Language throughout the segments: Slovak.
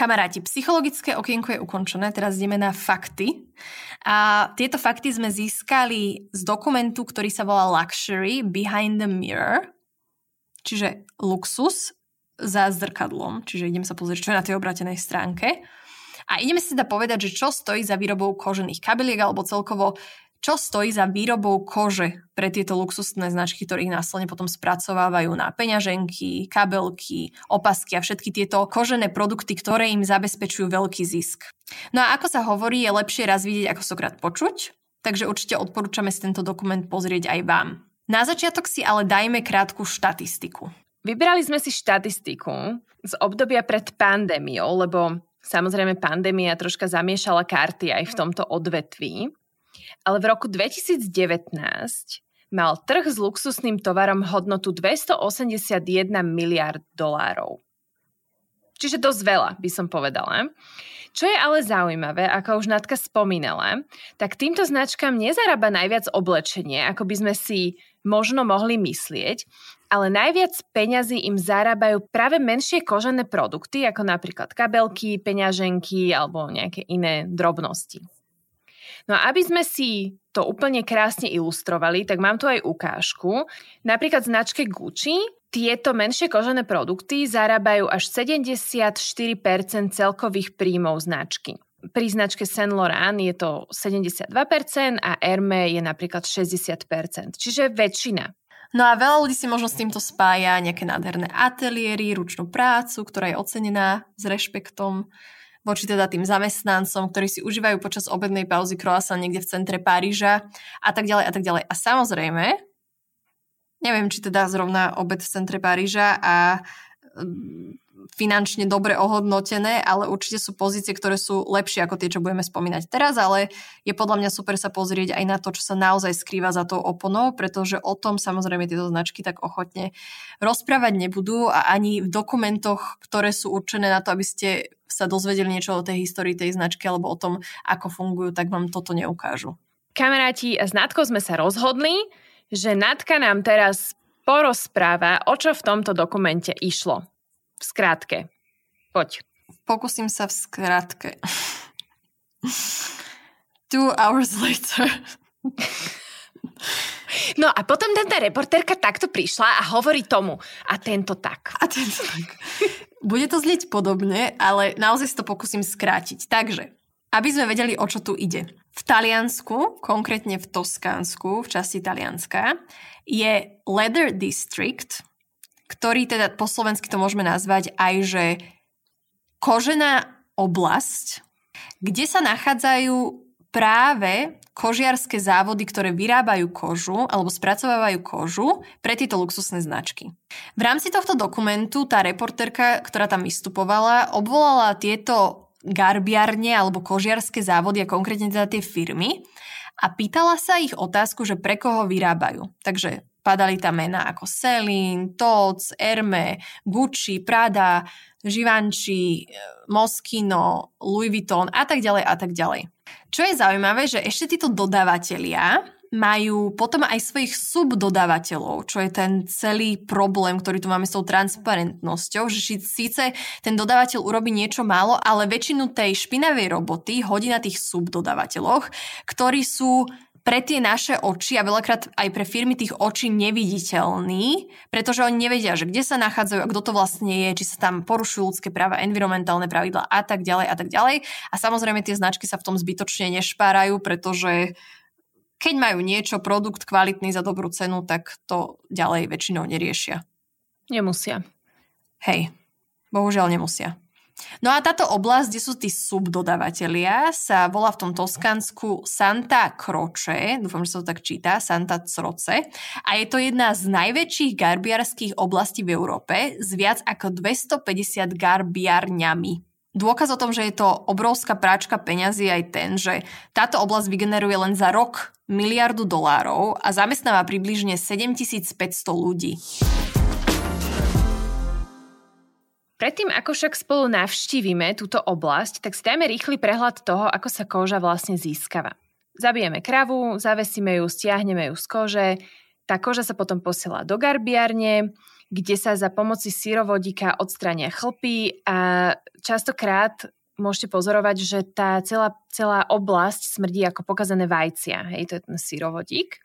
Kamaráti, psychologické okienko je ukončené, teraz ideme na fakty. A tieto fakty sme získali z dokumentu, ktorý sa volá Luxury Behind the Mirror, čiže luxus za zrkadlom, čiže idem sa pozrieť, čo je na tej obratenej stránke. A ideme si teda povedať, že čo stojí za výrobou kožených kabeliek alebo celkovo čo stojí za výrobou kože pre tieto luxusné značky, ktorých následne potom spracovávajú na peňaženky, kabelky, opasky a všetky tieto kožené produkty, ktoré im zabezpečujú veľký zisk. No a ako sa hovorí, je lepšie raz vidieť, ako sokrát počuť, takže určite odporúčame si tento dokument pozrieť aj vám. Na začiatok si ale dajme krátku štatistiku. Vybrali sme si štatistiku z obdobia pred pandémiou, lebo samozrejme pandémia troška zamiešala karty aj v tomto odvetví. Ale v roku 2019 mal trh s luxusným tovarom hodnotu 281 miliard dolárov. Čiže dosť veľa, by som povedala. Čo je ale zaujímavé, ako už Natka spomínala, tak týmto značkám nezarába najviac oblečenie, ako by sme si možno mohli myslieť, ale najviac peňazí im zarábajú práve menšie kožené produkty, ako napríklad kabelky, peňaženky alebo nejaké iné drobnosti. No a aby sme si to úplne krásne ilustrovali, tak mám tu aj ukážku. Napríklad značke Gucci tieto menšie kožené produkty zarábajú až 74% celkových príjmov značky. Pri značke Saint Laurent je to 72% a Hermé je napríklad 60%, čiže väčšina. No a veľa ľudí si možno s týmto spája nejaké nádherné ateliéry, ručnú prácu, ktorá je ocenená s rešpektom voči teda tým zamestnancom, ktorí si užívajú počas obednej pauzy croissant niekde v centre Paríža a tak ďalej a tak ďalej. A samozrejme, neviem, či teda zrovna obed v centre Paríža a finančne dobre ohodnotené, ale určite sú pozície, ktoré sú lepšie ako tie, čo budeme spomínať teraz, ale je podľa mňa super sa pozrieť aj na to, čo sa naozaj skrýva za tou oponou, pretože o tom samozrejme tieto značky tak ochotne rozprávať nebudú a ani v dokumentoch, ktoré sú určené na to, aby ste sa dozvedeli niečo o tej histórii tej značky alebo o tom, ako fungujú, tak vám toto neukážu. Kamaráti, s Natkou sme sa rozhodli, že Natka nám teraz porozpráva, o čo v tomto dokumente išlo. V skrátke. Poď. Pokúsim sa v skrátke. Two hours later. No a potom tá reportérka takto prišla a hovorí tomu. A tento tak. A tento tak. Bude to znieť podobne, ale naozaj si to pokúsim skrátiť. Takže, aby sme vedeli, o čo tu ide. V Taliansku, konkrétne v Toskánsku, v časti Talianska, je Leather District, ktorý teda po slovensky to môžeme nazvať aj, že kožená oblasť, kde sa nachádzajú práve kožiarské závody, ktoré vyrábajú kožu alebo spracovávajú kožu pre tieto luxusné značky. V rámci tohto dokumentu tá reporterka, ktorá tam vystupovala, obvolala tieto garbiarne alebo kožiarské závody a konkrétne teda tie firmy a pýtala sa ich otázku, že pre koho vyrábajú. Takže Padali tam mená ako Celine, Tots, Herme, Gucci, Prada, Givenchy, Moschino, Louis Vuitton a tak ďalej a tak ďalej. Čo je zaujímavé, že ešte títo dodávateľia majú potom aj svojich subdodávateľov, čo je ten celý problém, ktorý tu máme s tou transparentnosťou, že síce ten dodávateľ urobí niečo málo, ale väčšinu tej špinavej roboty hodí na tých subdodávateľoch, ktorí sú pre tie naše oči a veľakrát aj pre firmy tých očí neviditeľný, pretože oni nevedia, že kde sa nachádzajú a kto to vlastne je, či sa tam porušujú ľudské práva, environmentálne pravidla a tak ďalej a tak ďalej. A samozrejme tie značky sa v tom zbytočne nešpárajú, pretože keď majú niečo, produkt kvalitný za dobrú cenu, tak to ďalej väčšinou neriešia. Nemusia. Hej, bohužiaľ nemusia. No a táto oblasť, kde sú tí subdodavatelia, sa volá v tom Toskansku Santa Croce, dúfam, že sa to tak číta, Santa Croce. A je to jedna z najväčších garbiarských oblastí v Európe s viac ako 250 garbiarňami. Dôkaz o tom, že je to obrovská práčka peňazí aj ten, že táto oblasť vygeneruje len za rok miliardu dolárov a zamestnáva približne 7500 ľudí. Predtým, ako však spolu navštívime túto oblasť, tak si dajme rýchly prehľad toho, ako sa koža vlastne získava. Zabijeme kravu, zavesíme ju, stiahneme ju z kože, tá koža sa potom posiela do garbiarne, kde sa za pomoci sírovodíka odstrania chlpy a častokrát môžete pozorovať, že tá celá, celá oblasť smrdí ako pokazané vajcia. Hej, to je ten sírovodík.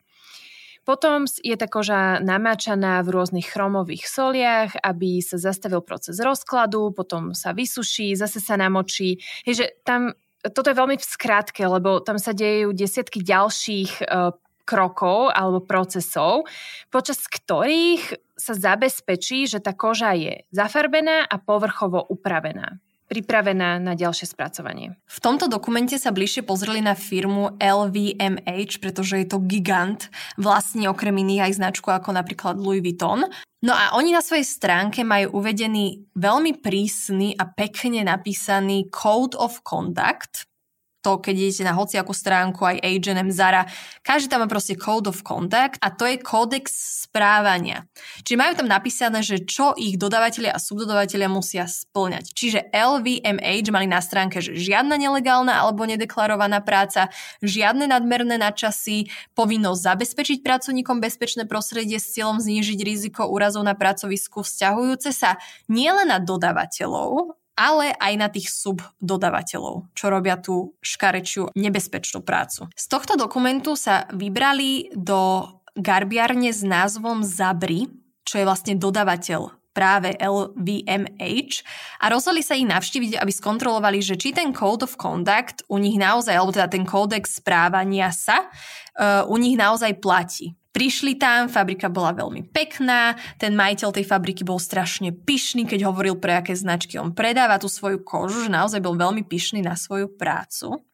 Potom je tá koža namáčaná v rôznych chromových soliach, aby sa zastavil proces rozkladu, potom sa vysuší, zase sa namočí. Je, že tam, toto je veľmi v skratke, lebo tam sa dejú desiatky ďalších uh, krokov alebo procesov, počas ktorých sa zabezpečí, že tá koža je zafarbená a povrchovo upravená pripravená na ďalšie spracovanie. V tomto dokumente sa bližšie pozreli na firmu LVMH, pretože je to gigant, vlastne okrem iných aj značku ako napríklad Louis Vuitton. No a oni na svojej stránke majú uvedený veľmi prísny a pekne napísaný Code of Conduct, to, keď idete na hociakú stránku, aj H&M, Zara, každý tam má proste code of conduct a to je kódex správania. Čiže majú tam napísané, že čo ich dodavatelia a subdodavatelia musia splňať. Čiže LVMH mali na stránke, že žiadna nelegálna alebo nedeklarovaná práca, žiadne nadmerné nadčasy, povinnosť zabezpečiť pracovníkom bezpečné prostredie s cieľom znížiť riziko úrazov na pracovisku vzťahujúce sa nielen na dodavateľov, ale aj na tých subdodavateľov, čo robia tú škarečiu nebezpečnú prácu. Z tohto dokumentu sa vybrali do garbiarne s názvom Zabri, čo je vlastne dodavateľ práve LVMH a rozhodli sa ich navštíviť, aby skontrolovali, že či ten Code of Conduct u nich naozaj, alebo teda ten kódex správania sa, uh, u nich naozaj platí. Prišli tam, fabrika bola veľmi pekná, ten majiteľ tej fabriky bol strašne pyšný, keď hovoril pre aké značky on predáva tú svoju kožu, že naozaj bol veľmi pyšný na svoju prácu.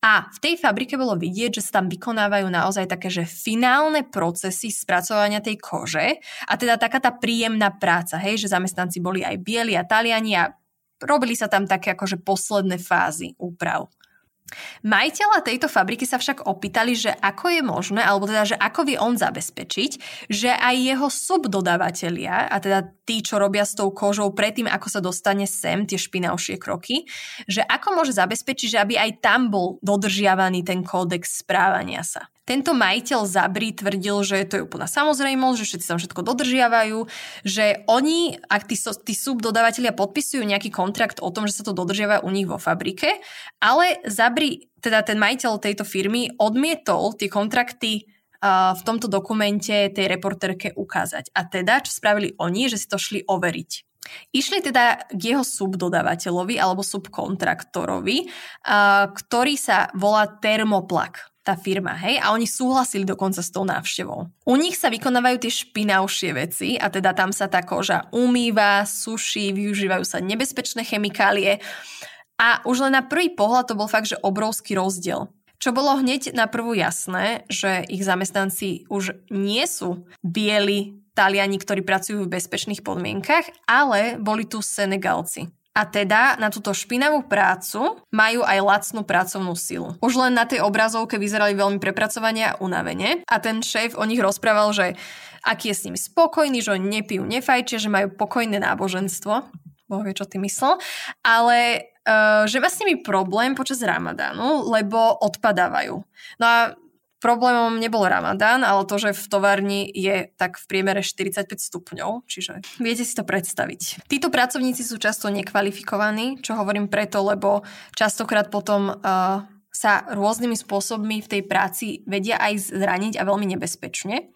A v tej fabrike bolo vidieť, že sa tam vykonávajú naozaj také, že finálne procesy spracovania tej kože a teda taká tá príjemná práca, hej, že zamestnanci boli aj bieli a taliani a robili sa tam také akože posledné fázy úprav. Majiteľa tejto fabriky sa však opýtali, že ako je možné, alebo teda, že ako vie on zabezpečiť, že aj jeho subdodávateľia, a teda tí, čo robia s tou kožou predtým, ako sa dostane sem, tie špinavšie kroky, že ako môže zabezpečiť, že aby aj tam bol dodržiavaný ten kódex správania sa. Tento majiteľ Zabri tvrdil, že to je úplná samozrejmosť, že všetci tam všetko dodržiavajú, že oni, ak tí, tí subdodávateľia podpisujú nejaký kontrakt o tom, že sa to dodržiava u nich vo fabrike, ale Zabri, teda ten majiteľ tejto firmy, odmietol tie kontrakty v tomto dokumente tej reporterke ukázať. A teda, čo spravili oni, že si to šli overiť. Išli teda k jeho subdodávateľovi alebo subkontraktorovi, ktorý sa volá Thermoplak tá firma, hej, a oni súhlasili dokonca s tou návštevou. U nich sa vykonávajú tie špinavšie veci a teda tam sa tá koža umýva, suší, využívajú sa nebezpečné chemikálie a už len na prvý pohľad to bol fakt, že obrovský rozdiel. Čo bolo hneď na prvú jasné, že ich zamestnanci už nie sú bieli Taliani, ktorí pracujú v bezpečných podmienkach, ale boli tu Senegalci. A teda na túto špinavú prácu majú aj lacnú pracovnú silu. Už len na tej obrazovke vyzerali veľmi prepracovania a unavene a ten šéf o nich rozprával, že aký je s nimi spokojný, že oni nepijú, nefajčia, že majú pokojné náboženstvo. Boh vie, čo ty myslel. Ale uh, že má s nimi problém počas ramadánu, lebo odpadávajú. No a Problémom nebol Ramadán, ale to, že v továrni je tak v priemere 45 stupňov, čiže viete si to predstaviť. Títo pracovníci sú často nekvalifikovaní, čo hovorím preto, lebo častokrát potom uh, sa rôznymi spôsobmi v tej práci vedia aj zraniť a veľmi nebezpečne.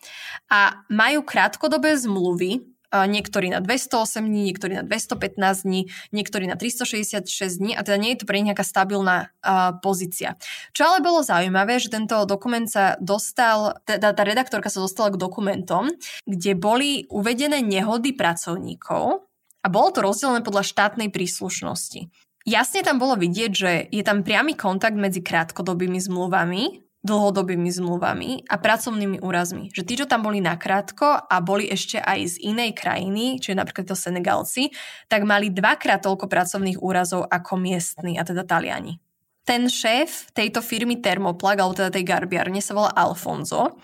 A majú krátkodobé zmluvy, niektorí na 208 dní, niektorí na 215 dní, niektorí na 366 dní a teda nie je to pre nich nejaká stabilná uh, pozícia. Čo ale bolo zaujímavé, že tento dokument sa dostal, teda tá redaktorka sa dostala k dokumentom, kde boli uvedené nehody pracovníkov a bolo to rozdelené podľa štátnej príslušnosti. Jasne tam bolo vidieť, že je tam priamy kontakt medzi krátkodobými zmluvami dlhodobými zmluvami a pracovnými úrazmi. Že tí, čo tam boli nakrátko a boli ešte aj z inej krajiny, čiže napríklad to Senegalci, tak mali dvakrát toľko pracovných úrazov ako miestni, a teda Taliani. Ten šéf tejto firmy Thermoplag, alebo teda tej garbiarne, sa volá Alfonso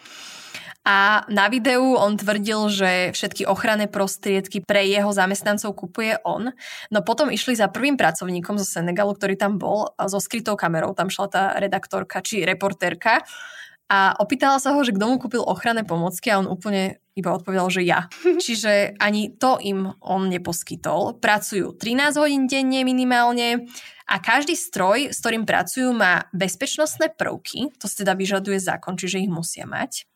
a na videu on tvrdil, že všetky ochranné prostriedky pre jeho zamestnancov kupuje on. No potom išli za prvým pracovníkom zo Senegalu, ktorý tam bol, so skrytou kamerou. Tam šla tá redaktorka či reportérka a opýtala sa ho, že kto mu kúpil ochranné pomocky a on úplne iba odpovedal, že ja. Čiže ani to im on neposkytol. Pracujú 13 hodín denne minimálne a každý stroj, s ktorým pracujú, má bezpečnostné prvky, to si teda vyžaduje zákon, čiže ich musia mať.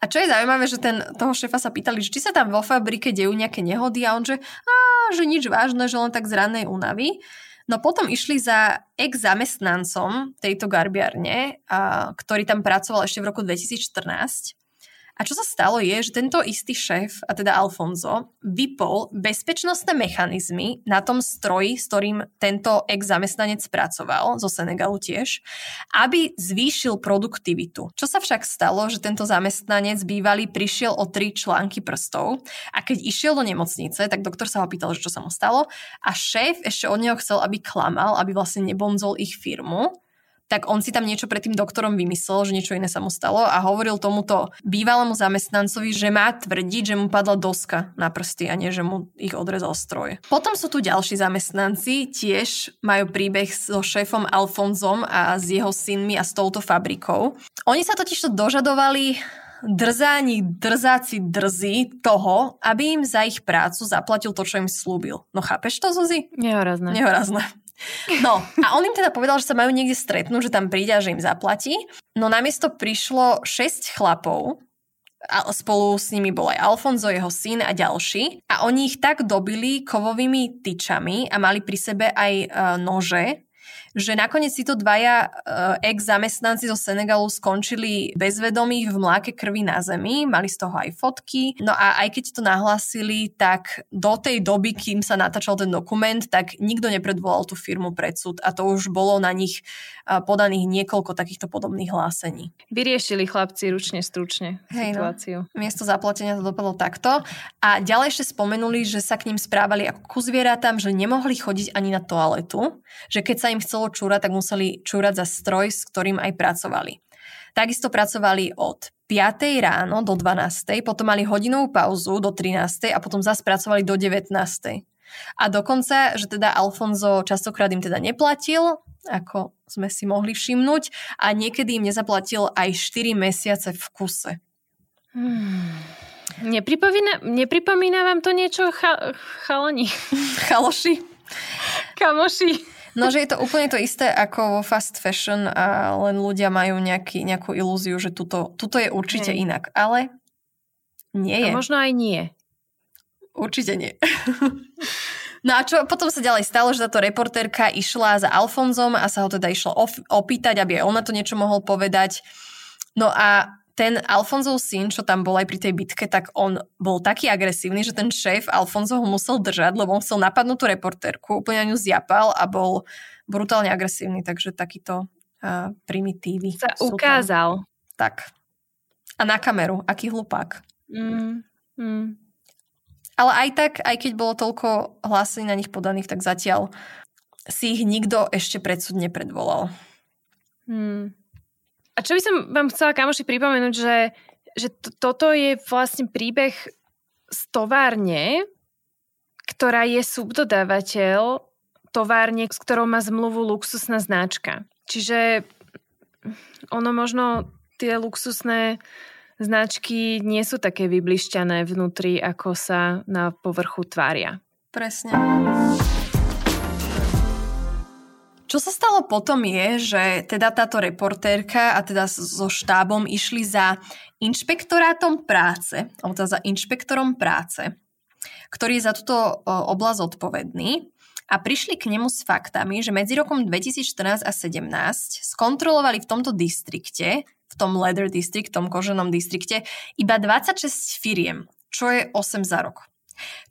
A čo je zaujímavé, že ten, toho šefa sa pýtali, že či sa tam vo fabrike dejú nejaké nehody a on, že, á, že nič vážne, že len tak z rannej únavy. No potom išli za ex-zamestnancom tejto garbiarne, a, ktorý tam pracoval ešte v roku 2014 a čo sa stalo je, že tento istý šéf, a teda Alfonso, vypol bezpečnostné mechanizmy na tom stroji, s ktorým tento ex-zamestnanec pracoval, zo Senegalu tiež, aby zvýšil produktivitu. Čo sa však stalo, že tento zamestnanec bývalý prišiel o tri články prstov a keď išiel do nemocnice, tak doktor sa ho pýtal, že čo sa mu stalo a šéf ešte od neho chcel, aby klamal, aby vlastne nebonzol ich firmu tak on si tam niečo pred tým doktorom vymyslel, že niečo iné sa mu stalo a hovoril tomuto bývalému zamestnancovi, že má tvrdiť, že mu padla doska na prsty a nie, že mu ich odrezal stroj. Potom sú tu ďalší zamestnanci, tiež majú príbeh so šéfom Alfonzom a s jeho synmi a s touto fabrikou. Oni sa totiž to dožadovali drzáni, drzáci drzí toho, aby im za ich prácu zaplatil to, čo im slúbil. No chápeš to, Zuzi? Nehorazné. Nehorazné. No a on im teda povedal, že sa majú niekde stretnúť, že tam príde a že im zaplatí. No namiesto prišlo 6 chlapov, a spolu s nimi bol aj Alfonso, jeho syn a ďalší. A oni ich tak dobili kovovými tyčami a mali pri sebe aj e, nože, že nakoniec si to dvaja uh, ex-zamestnanci zo Senegalu skončili bezvedomí v mláke krvi na zemi, mali z toho aj fotky. No a aj keď to nahlásili, tak do tej doby, kým sa natáčal ten dokument, tak nikto nepredvolal tú firmu pred súd a to už bolo na nich uh, podaných niekoľko takýchto podobných hlásení. Vyriešili chlapci ručne, stručne Hej, no. situáciu. No. Miesto zaplatenia to dopadlo takto. A ďalej ešte spomenuli, že sa k ním správali ako ku zvieratám, že nemohli chodiť ani na toaletu, že keď sa im chcelo čúrať, tak museli čúrať za stroj, s ktorým aj pracovali. Takisto pracovali od 5. ráno do 12. Potom mali hodinovú pauzu do 13. a potom zase pracovali do 19. A dokonca, že teda Alfonso častokrát im teda neplatil, ako sme si mohli všimnúť, a niekedy im nezaplatil aj 4 mesiace v kuse. Hmm. Nepripomína, nepripomína vám to niečo, cha, chalani? Chaloši? Kamoši? No, že je to úplne to isté ako vo fast fashion a len ľudia majú nejaký, nejakú ilúziu, že tuto, tuto je určite Hej. inak. Ale nie je. A možno aj nie. Určite nie. No a čo potom sa ďalej stalo, že táto reportérka išla za Alfonzom a sa ho teda išlo opýtať, aby aj ona to niečo mohol povedať. No a ten Alfonzov syn, čo tam bol aj pri tej bitke, tak on bol taký agresívny, že ten šéf Alfonso ho musel držať, lebo on chcel napadnúť tú reportérku, úplne na ňu zjapal a bol brutálne agresívny, takže takýto uh, primitívy. Sa ukázal. Tam. Tak. A na kameru, aký hlupák. Mm, mm. Ale aj tak, aj keď bolo toľko hlásení na nich podaných, tak zatiaľ si ich nikto ešte predsud nepredvolal. Mm. A čo by som vám chcela, kamoši, pripomenúť, že, že to, toto je vlastne príbeh z továrne, ktorá je subdodávateľ továrne, s ktorou má zmluvu luxusná značka. Čiže ono možno tie luxusné značky nie sú také vyblišťané vnútri, ako sa na povrchu tvária. Presne. Čo sa stalo potom je, že teda táto reportérka a teda so štábom išli za inšpektorátom práce, alebo teda za inšpektorom práce, ktorý je za túto oblasť odpovedný a prišli k nemu s faktami, že medzi rokom 2014 a 2017 skontrolovali v tomto distrikte, v tom Leather District, v tom koženom distrikte, iba 26 firiem, čo je 8 za rok.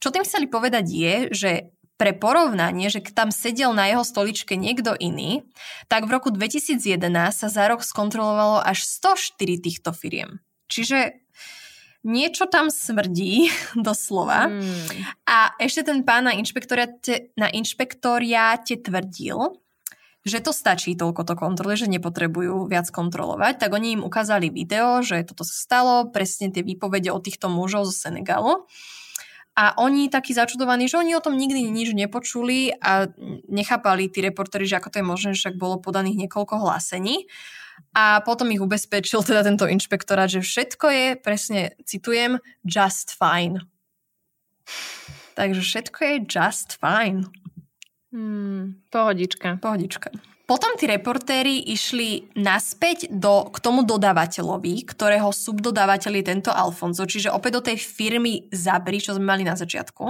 Čo tým chceli povedať je, že pre porovnanie, že tam sedel na jeho stoličke niekto iný, tak v roku 2011 sa za rok skontrolovalo až 104 týchto firiem. Čiže niečo tam smrdí, doslova. Hmm. A ešte ten pán na inšpektoriáte, na inšpektoriáte tvrdil, že to stačí toľko to kontroly, že nepotrebujú viac kontrolovať, tak oni im ukázali video, že toto sa stalo, presne tie výpovede od týchto mužov zo Senegalu. A oni takí začudovaní, že oni o tom nikdy nič nepočuli a nechápali tí reportéri, že ako to je možné, však bolo podaných niekoľko hlásení. A potom ich ubezpečil teda tento inšpektorát, že všetko je, presne citujem, just fine. Takže všetko je just fine. Hmm, pohodička. Pohodička. Potom tí reportéri išli naspäť do, k tomu dodávateľovi, ktorého subdodávateľ je tento Alfonso, čiže opäť do tej firmy Zabri, čo sme mali na začiatku.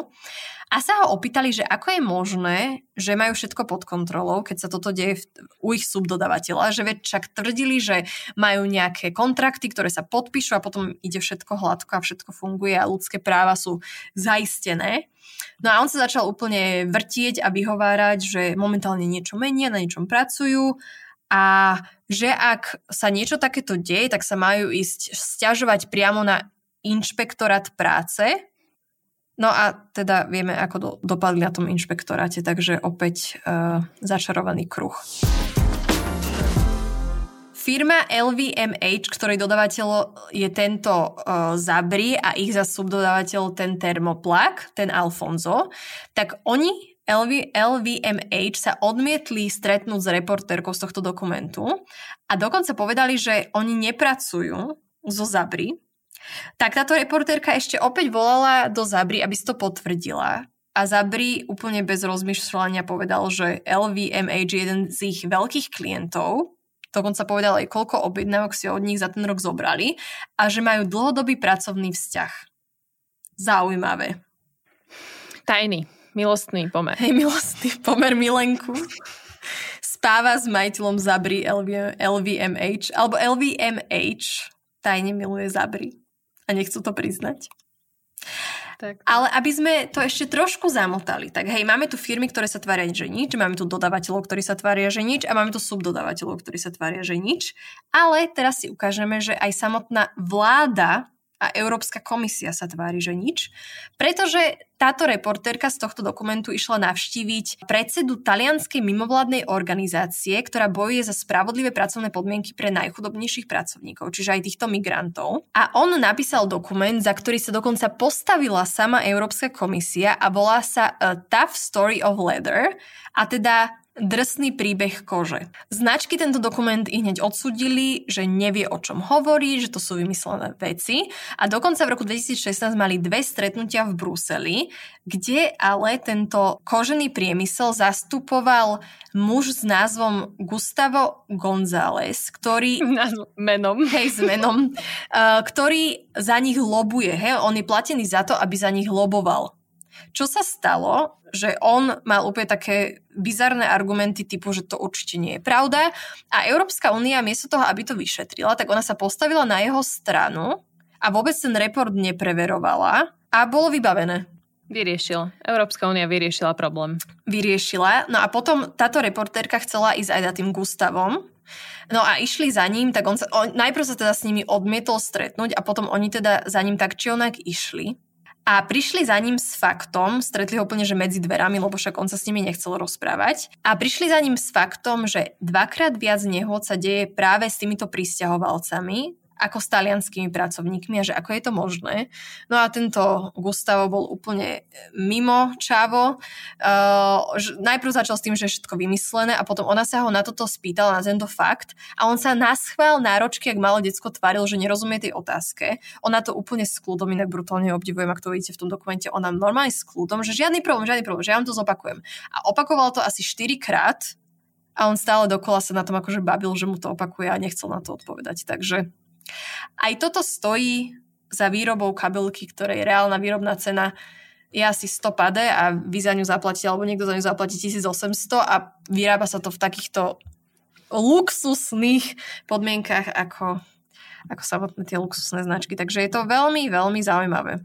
A sa ho opýtali, že ako je možné, že majú všetko pod kontrolou, keď sa toto deje u ich subdodávateľa, že veď však tvrdili, že majú nejaké kontrakty, ktoré sa podpíšu a potom ide všetko hladko a všetko funguje a ľudské práva sú zaistené. No a on sa začal úplne vrtieť a vyhovárať, že momentálne niečo menia, na niečom pracujú a že ak sa niečo takéto deje, tak sa majú ísť stiažovať priamo na inšpektorát práce. No a teda vieme, ako do, dopadli na tom inšpektoráte, takže opäť uh, začarovaný kruh. Firma LVMH, ktorej dodavateľ je tento uh, Zabri a ich za subdodávateľ ten Thermoplak, ten Alfonso, tak oni LV, LVMH sa odmietli stretnúť s reportérkou z tohto dokumentu a dokonca povedali, že oni nepracujú zo Zabri. Tak táto reportérka ešte opäť volala do Zabri, aby si to potvrdila. A Zabri úplne bez rozmýšľania povedal, že LVMH je jeden z ich veľkých klientov dokonca povedal aj, koľko objednávok si od nich za ten rok zobrali a že majú dlhodobý pracovný vzťah. Zaujímavé. Tajný, milostný pomer. Hej, milostný pomer milenku. Spáva s majiteľom Zabri LV, LVMH, alebo LVMH tajne miluje Zabri a nechcú to priznať. Tak. Ale aby sme to ešte trošku zamotali, tak hej, máme tu firmy, ktoré sa tvária, že nič, máme tu dodávateľov, ktorí sa tvária, že nič a máme tu subdodávateľov, ktorí sa tvária, že nič. Ale teraz si ukážeme, že aj samotná vláda a Európska komisia sa tvári, že nič, pretože táto reportérka z tohto dokumentu išla navštíviť predsedu talianskej mimovládnej organizácie, ktorá bojuje za spravodlivé pracovné podmienky pre najchudobnejších pracovníkov, čiže aj týchto migrantov. A on napísal dokument, za ktorý sa dokonca postavila sama Európska komisia a volá sa A Tough Story of Leather a teda drsný príbeh kože. Značky tento dokument i hneď odsudili, že nevie o čom hovorí, že to sú vymyslené veci a dokonca v roku 2016 mali dve stretnutia v Bruseli, kde ale tento kožený priemysel zastupoval muž s názvom Gustavo González, ktorý... menom. Hej, s menom. Uh, ktorý za nich lobuje. Hej? On je platený za to, aby za nich loboval. Čo sa stalo, že on mal úplne také bizarné argumenty typu, že to určite nie je pravda a Európska únia miesto toho, aby to vyšetrila, tak ona sa postavila na jeho stranu a vôbec ten report nepreverovala a bolo vybavené. Vyriešila. Európska únia vyriešila problém. Vyriešila. No a potom táto reportérka chcela ísť aj za tým Gustavom. No a išli za ním, tak on sa, on, najprv sa teda s nimi odmietol stretnúť a potom oni teda za ním tak či onak išli. A prišli za ním s faktom, stretli ho úplne že medzi dverami, lebo však on sa s nimi nechcel rozprávať. A prišli za ním s faktom, že dvakrát viac nehod sa deje práve s týmito pristahovalcami, ako s talianskými pracovníkmi a že ako je to možné. No a tento Gustavo bol úplne mimo čavo. Uh, najprv začal s tým, že je všetko vymyslené a potom ona sa ho na toto spýtala, na tento fakt a on sa naschvál náročky, ak malo decko tváril, že nerozumie tej otázke. Ona to úplne s kľudom, inak brutálne obdivujem, ak to vidíte v tom dokumente, ona normálne s kľudom, že žiadny problém, žiadny problém, že ja vám to zopakujem. A opakoval to asi 4 krát a on stále dokola sa na tom akože babil, že mu to opakuje a nechcel na to odpovedať. Takže aj toto stojí za výrobou kabelky, ktorej reálna výrobná cena je asi 100 pade a vy za ňu zaplatíte, alebo niekto za ňu zaplatí 1800 a vyrába sa to v takýchto luxusných podmienkach ako, ako samotné tie luxusné značky. Takže je to veľmi, veľmi zaujímavé.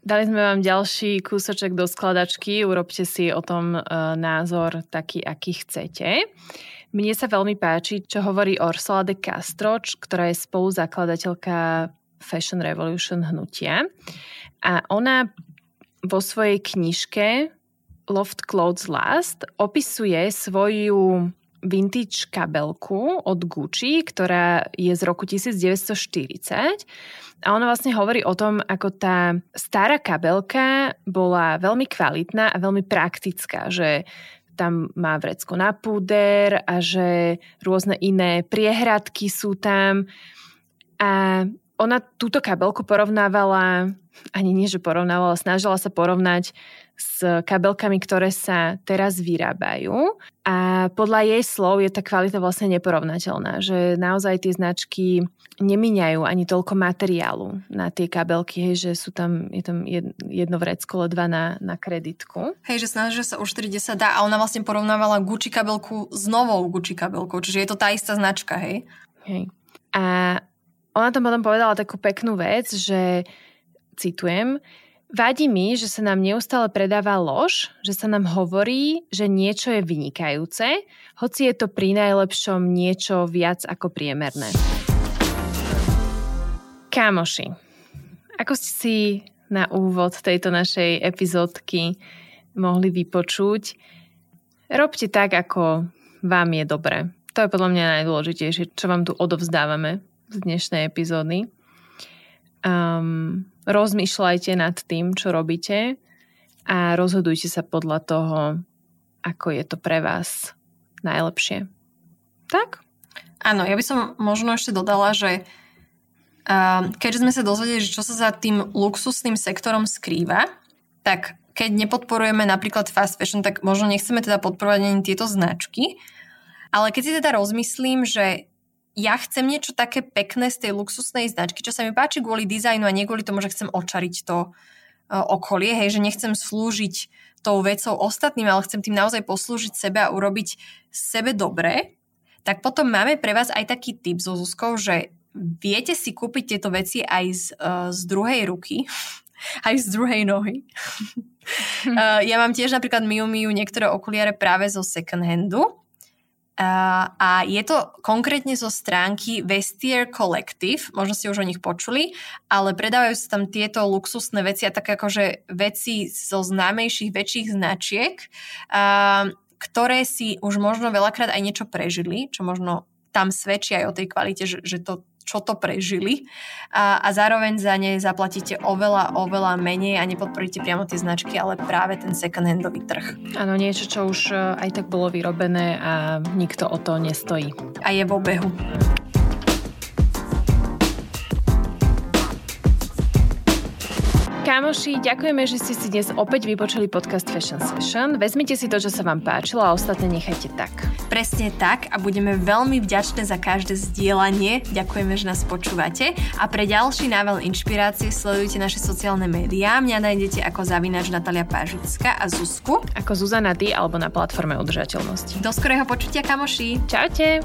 Dali sme vám ďalší kúsoček do skladačky, urobte si o tom e, názor taký, aký chcete. Mne sa veľmi páči, čo hovorí Ursula de Castro, ktorá je spoluzakladateľka Fashion Revolution hnutia. A ona vo svojej knižke Loft Clothes Last opisuje svoju vintage kabelku od Gucci, ktorá je z roku 1940 a ona vlastne hovorí o tom, ako tá stará kabelka bola veľmi kvalitná a veľmi praktická, že tam má vrecko na púder a že rôzne iné priehradky sú tam. A ona túto kabelku porovnávala, ani nie, že porovnávala, snažila sa porovnať s kabelkami, ktoré sa teraz vyrábajú. A podľa jej slov je tá kvalita vlastne neporovnateľná, že naozaj tie značky nemíňajú ani toľko materiálu na tie kabelky, hej, že sú tam, je tam jedno vrecko, ale dva na, na kreditku. Hej, že snažia sa kde sa dá a ona vlastne porovnávala Gucci kabelku s novou Gucci kabelkou, čiže je to tá istá značka, hej? Hej. A ona tam potom povedala takú peknú vec, že citujem, Vadí mi, že sa nám neustále predáva lož, že sa nám hovorí, že niečo je vynikajúce, hoci je to pri najlepšom niečo viac ako priemerné. Kámoši, ako ste si na úvod tejto našej epizódky mohli vypočuť, robte tak, ako vám je dobre. To je podľa mňa najdôležitejšie, čo vám tu odovzdávame z dnešnej epizódy. Um, rozmýšľajte nad tým, čo robíte a rozhodujte sa podľa toho, ako je to pre vás najlepšie. Tak? Áno, ja by som možno ešte dodala, že uh, keďže sme sa dozvedeli, že čo sa za tým luxusným sektorom skrýva, tak keď nepodporujeme napríklad fast fashion, tak možno nechceme teda podporovať ani tieto značky, ale keď si teda rozmyslím, že ja chcem niečo také pekné z tej luxusnej značky, čo sa mi páči kvôli dizajnu a nie kvôli tomu, že chcem očariť to uh, okolie, hej, že nechcem slúžiť tou vecou ostatným, ale chcem tým naozaj poslúžiť sebe a urobiť sebe dobre, tak potom máme pre vás aj taký tip so Zuzkou, že viete si kúpiť tieto veci aj z, uh, z druhej ruky, aj z druhej nohy. uh, ja mám tiež napríklad Miu Miu niektoré okuliare práve zo second handu, a je to konkrétne zo stránky Vestier Collective, možno ste už o nich počuli, ale predávajú sa tam tieto luxusné veci a tak akože veci zo známejších väčších značiek, ktoré si už možno veľakrát aj niečo prežili, čo možno tam svedčí aj o tej kvalite, že, že to čo to prežili a, a zároveň za ne zaplatíte oveľa, oveľa menej a nepodporíte priamo tie značky, ale práve ten second-handový trh. Áno, niečo, čo už e, aj tak bolo vyrobené a nikto o to nestojí. A je v obehu. Kámoši, ďakujeme, že ste si dnes opäť vypočuli podcast Fashion Session. Vezmite si to, čo sa vám páčilo a ostatné nechajte tak. Presne tak a budeme veľmi vďačné za každé zdieľanie. Ďakujeme, že nás počúvate. A pre ďalší nável inšpirácie sledujte naše sociálne médiá. Mňa nájdete ako zavinač Natalia Pážická a Zuzku. Ako Zuzana Ty alebo na platforme udržateľnosti. Do skorého počutia, kamoši. Čaute.